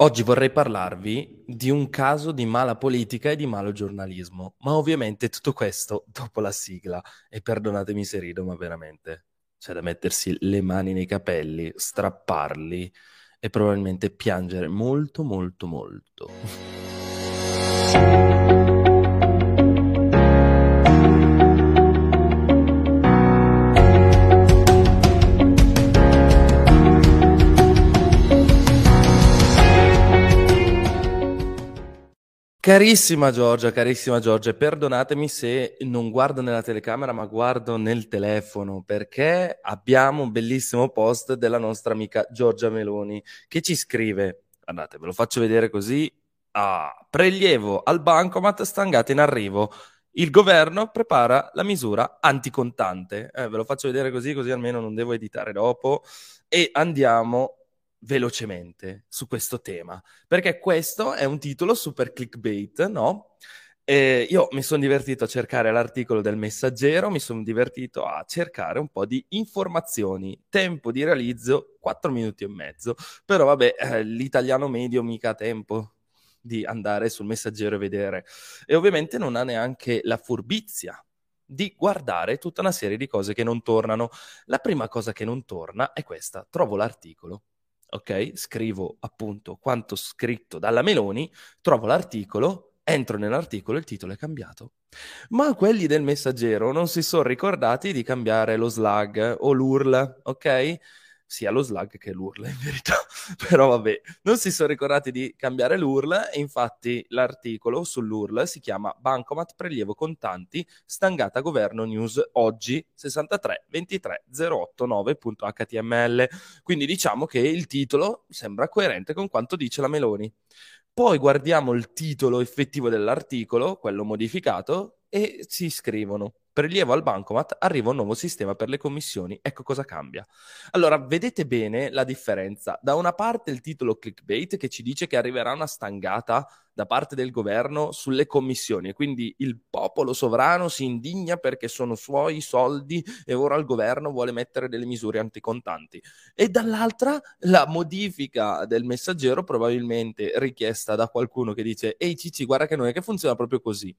Oggi vorrei parlarvi di un caso di mala politica e di malo giornalismo, ma ovviamente tutto questo dopo la sigla. E perdonatemi se rido, ma veramente c'è da mettersi le mani nei capelli, strapparli e probabilmente piangere molto, molto, molto. Carissima Giorgia, carissima Giorgia, perdonatemi se non guardo nella telecamera ma guardo nel telefono perché abbiamo un bellissimo post della nostra amica Giorgia Meloni che ci scrive, guardate ve lo faccio vedere così, ah, prelievo al bancomat stangate in arrivo, il governo prepara la misura anticontante, eh, ve lo faccio vedere così così almeno non devo editare dopo. E andiamo velocemente su questo tema, perché questo è un titolo super clickbait, no? E io mi sono divertito a cercare l'articolo del messaggero, mi sono divertito a cercare un po' di informazioni. Tempo di realizzo 4 minuti e mezzo, però vabbè, eh, l'italiano medio mica ha tempo di andare sul messaggero e vedere. E ovviamente non ha neanche la furbizia di guardare tutta una serie di cose che non tornano. La prima cosa che non torna è questa, trovo l'articolo ok? Scrivo appunto quanto scritto dalla Meloni, trovo l'articolo, entro nell'articolo il titolo è cambiato. Ma quelli del messaggero non si sono ricordati di cambiare lo slug o l'URL, ok? Sia lo slug che l'URL in verità, però vabbè, non si sono ricordati di cambiare l'URL e infatti l'articolo sull'URL si chiama Bancomat prelievo contanti stangata governo news oggi 63 23 089.html, quindi diciamo che il titolo sembra coerente con quanto dice la Meloni. Poi guardiamo il titolo effettivo dell'articolo, quello modificato, e ci scrivono prelievo al bancomat, arriva un nuovo sistema per le commissioni. Ecco cosa cambia. Allora, vedete bene la differenza. Da una parte il titolo clickbait che ci dice che arriverà una stangata da parte del governo sulle commissioni e quindi il popolo sovrano si indigna perché sono suoi soldi e ora il governo vuole mettere delle misure anticontanti. E dall'altra la modifica del messaggero probabilmente richiesta da qualcuno che dice ehi Cici guarda che non è che funziona proprio così.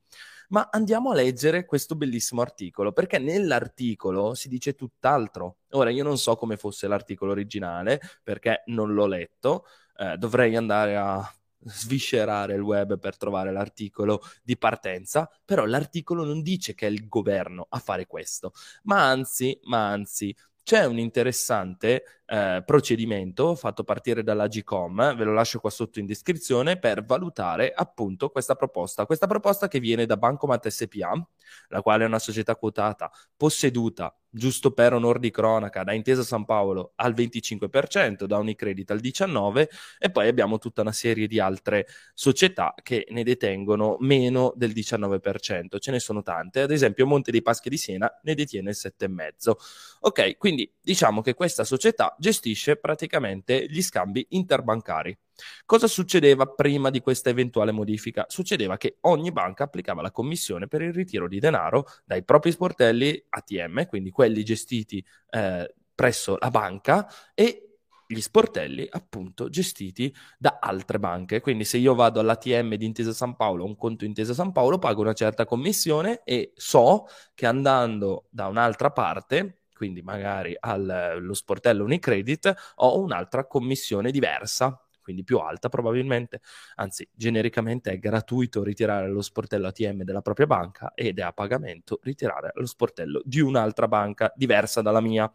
Ma andiamo a leggere questo bellissimo articolo perché nell'articolo si dice tutt'altro. Ora io non so come fosse l'articolo originale perché non l'ho letto, eh, dovrei andare a sviscerare il web per trovare l'articolo di partenza, però l'articolo non dice che è il governo a fare questo, ma anzi, ma anzi c'è un interessante eh, procedimento fatto partire dall'Agcom, ve lo lascio qua sotto in descrizione, per valutare appunto questa proposta. Questa proposta che viene da Bancomat SPA, la quale è una società quotata posseduta giusto per onor di cronaca, da Intesa San Paolo al 25%, da Unicredit al 19% e poi abbiamo tutta una serie di altre società che ne detengono meno del 19%. Ce ne sono tante, ad esempio Monte dei Paschi di Siena ne detiene il 7,5%. Ok, quindi diciamo che questa società gestisce praticamente gli scambi interbancari. Cosa succedeva prima di questa eventuale modifica? Succedeva che ogni banca applicava la commissione per il ritiro di denaro dai propri sportelli ATM, quindi quelli gestiti eh, presso la banca, e gli sportelli appunto gestiti da altre banche. Quindi se io vado all'ATM di Intesa San Paolo, un conto Intesa San Paolo, pago una certa commissione e so che andando da un'altra parte, quindi magari allo sportello Unicredit, ho un'altra commissione diversa quindi più alta probabilmente, anzi genericamente è gratuito ritirare lo sportello ATM della propria banca ed è a pagamento ritirare lo sportello di un'altra banca diversa dalla mia.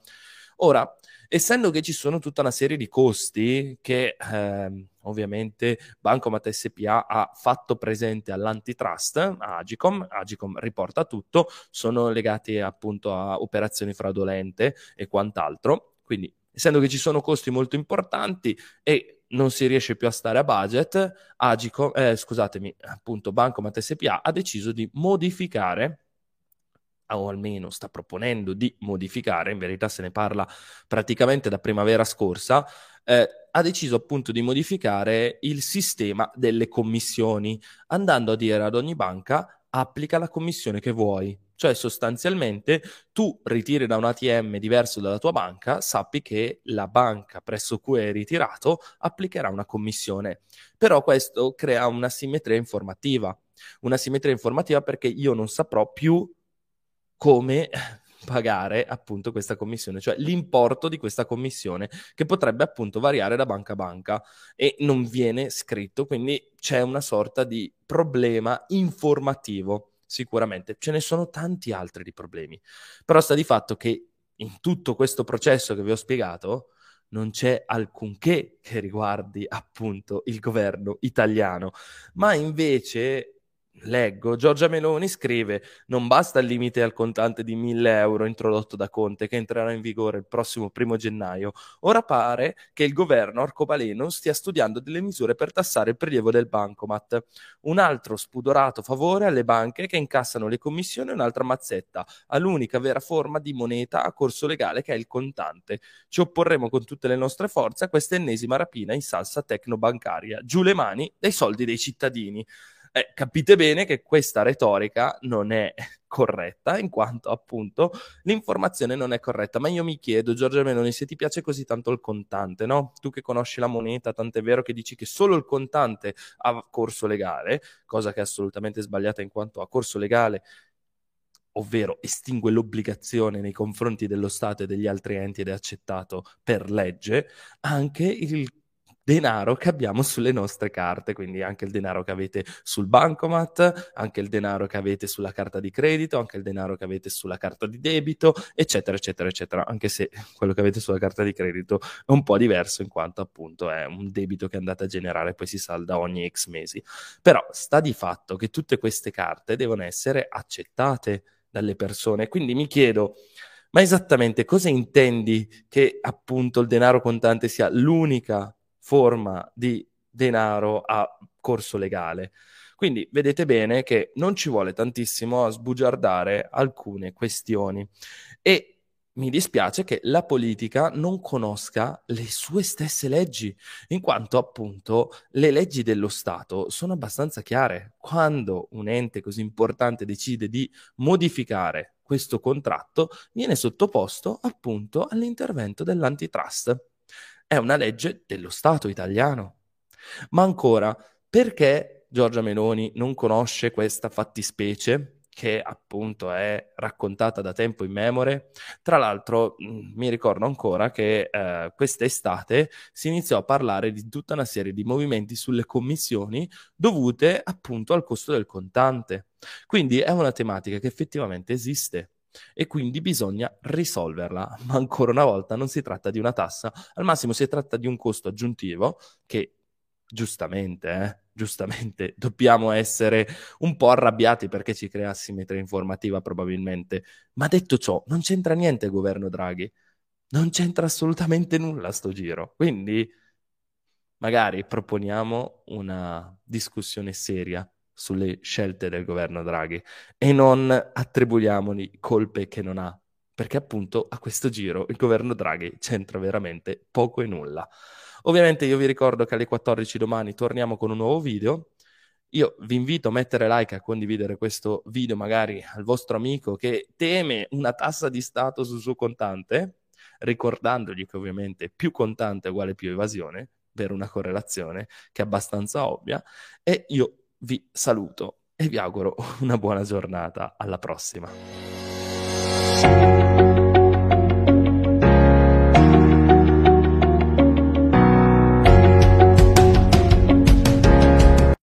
Ora, essendo che ci sono tutta una serie di costi che eh, ovviamente Bancomat SPA ha fatto presente all'antitrust, a Agicom, Agicom riporta tutto, sono legati appunto a operazioni fraudolente e quant'altro, quindi essendo che ci sono costi molto importanti e non si riesce più a stare a budget, Agicom, eh, scusatemi, appunto Bancomat SPA ha deciso di modificare o almeno sta proponendo di modificare, in verità se ne parla praticamente da primavera scorsa, eh, ha deciso appunto di modificare il sistema delle commissioni, andando a dire ad ogni banca applica la commissione che vuoi. Cioè sostanzialmente tu ritiri da un ATM diverso dalla tua banca, sappi che la banca presso cui hai ritirato applicherà una commissione. Però questo crea una simmetria informativa. Una simmetria informativa perché io non saprò più come pagare appunto questa commissione, cioè l'importo di questa commissione che potrebbe appunto variare da banca a banca e non viene scritto, quindi c'è una sorta di problema informativo. Sicuramente. Ce ne sono tanti altri di problemi, però sta di fatto che in tutto questo processo che vi ho spiegato non c'è alcunché che riguardi appunto il governo italiano, ma invece Leggo, Giorgia Meloni scrive: Non basta il limite al contante di 1000 euro introdotto da Conte, che entrerà in vigore il prossimo primo gennaio. Ora pare che il governo arcobaleno stia studiando delle misure per tassare il prelievo del bancomat. Un altro spudorato favore alle banche che incassano le commissioni e un'altra mazzetta all'unica vera forma di moneta a corso legale che è il contante. Ci opporremo con tutte le nostre forze a questa ennesima rapina in salsa tecnobancaria. Giù le mani dai soldi dei cittadini. Eh, capite bene che questa retorica non è corretta, in quanto appunto l'informazione non è corretta. Ma io mi chiedo, Giorgia Meloni, se ti piace così tanto il contante, no? Tu che conosci la moneta, tant'è vero che dici che solo il contante ha corso legale, cosa che è assolutamente sbagliata in quanto ha corso legale ovvero estingue l'obbligazione nei confronti dello Stato e degli altri enti ed è accettato per legge, anche il denaro che abbiamo sulle nostre carte, quindi anche il denaro che avete sul bancomat, anche il denaro che avete sulla carta di credito, anche il denaro che avete sulla carta di debito, eccetera, eccetera, eccetera, anche se quello che avete sulla carta di credito è un po' diverso in quanto appunto è un debito che andate a generare e poi si salda ogni X mesi. Però sta di fatto che tutte queste carte devono essere accettate dalle persone, quindi mi chiedo ma esattamente cosa intendi che appunto il denaro contante sia l'unica forma di denaro a corso legale. Quindi vedete bene che non ci vuole tantissimo a sbugiardare alcune questioni e mi dispiace che la politica non conosca le sue stesse leggi, in quanto appunto le leggi dello Stato sono abbastanza chiare. Quando un ente così importante decide di modificare questo contratto, viene sottoposto appunto all'intervento dell'antitrust è una legge dello Stato italiano. Ma ancora, perché Giorgia Meloni non conosce questa fattispecie che appunto è raccontata da tempo in memore? Tra l'altro mm, mi ricordo ancora che eh, quest'estate si iniziò a parlare di tutta una serie di movimenti sulle commissioni dovute appunto al costo del contante. Quindi è una tematica che effettivamente esiste e quindi bisogna risolverla. Ma ancora una volta non si tratta di una tassa, al massimo si tratta di un costo aggiuntivo che giustamente, eh, giustamente dobbiamo essere un po' arrabbiati perché ci crea simmetria informativa probabilmente. Ma detto ciò, non c'entra niente il governo Draghi. Non c'entra assolutamente nulla sto giro. Quindi magari proponiamo una discussione seria sulle scelte del governo Draghi e non attribuiamogli colpe che non ha, perché appunto a questo giro il governo Draghi c'entra veramente poco e nulla. Ovviamente io vi ricordo che alle 14 domani torniamo con un nuovo video. Io vi invito a mettere like a condividere questo video magari al vostro amico che teme una tassa di Stato sul suo contante, ricordandogli che ovviamente più contante è uguale più evasione, per una correlazione che è abbastanza ovvia, e io vi saluto e vi auguro una buona giornata. Alla prossima.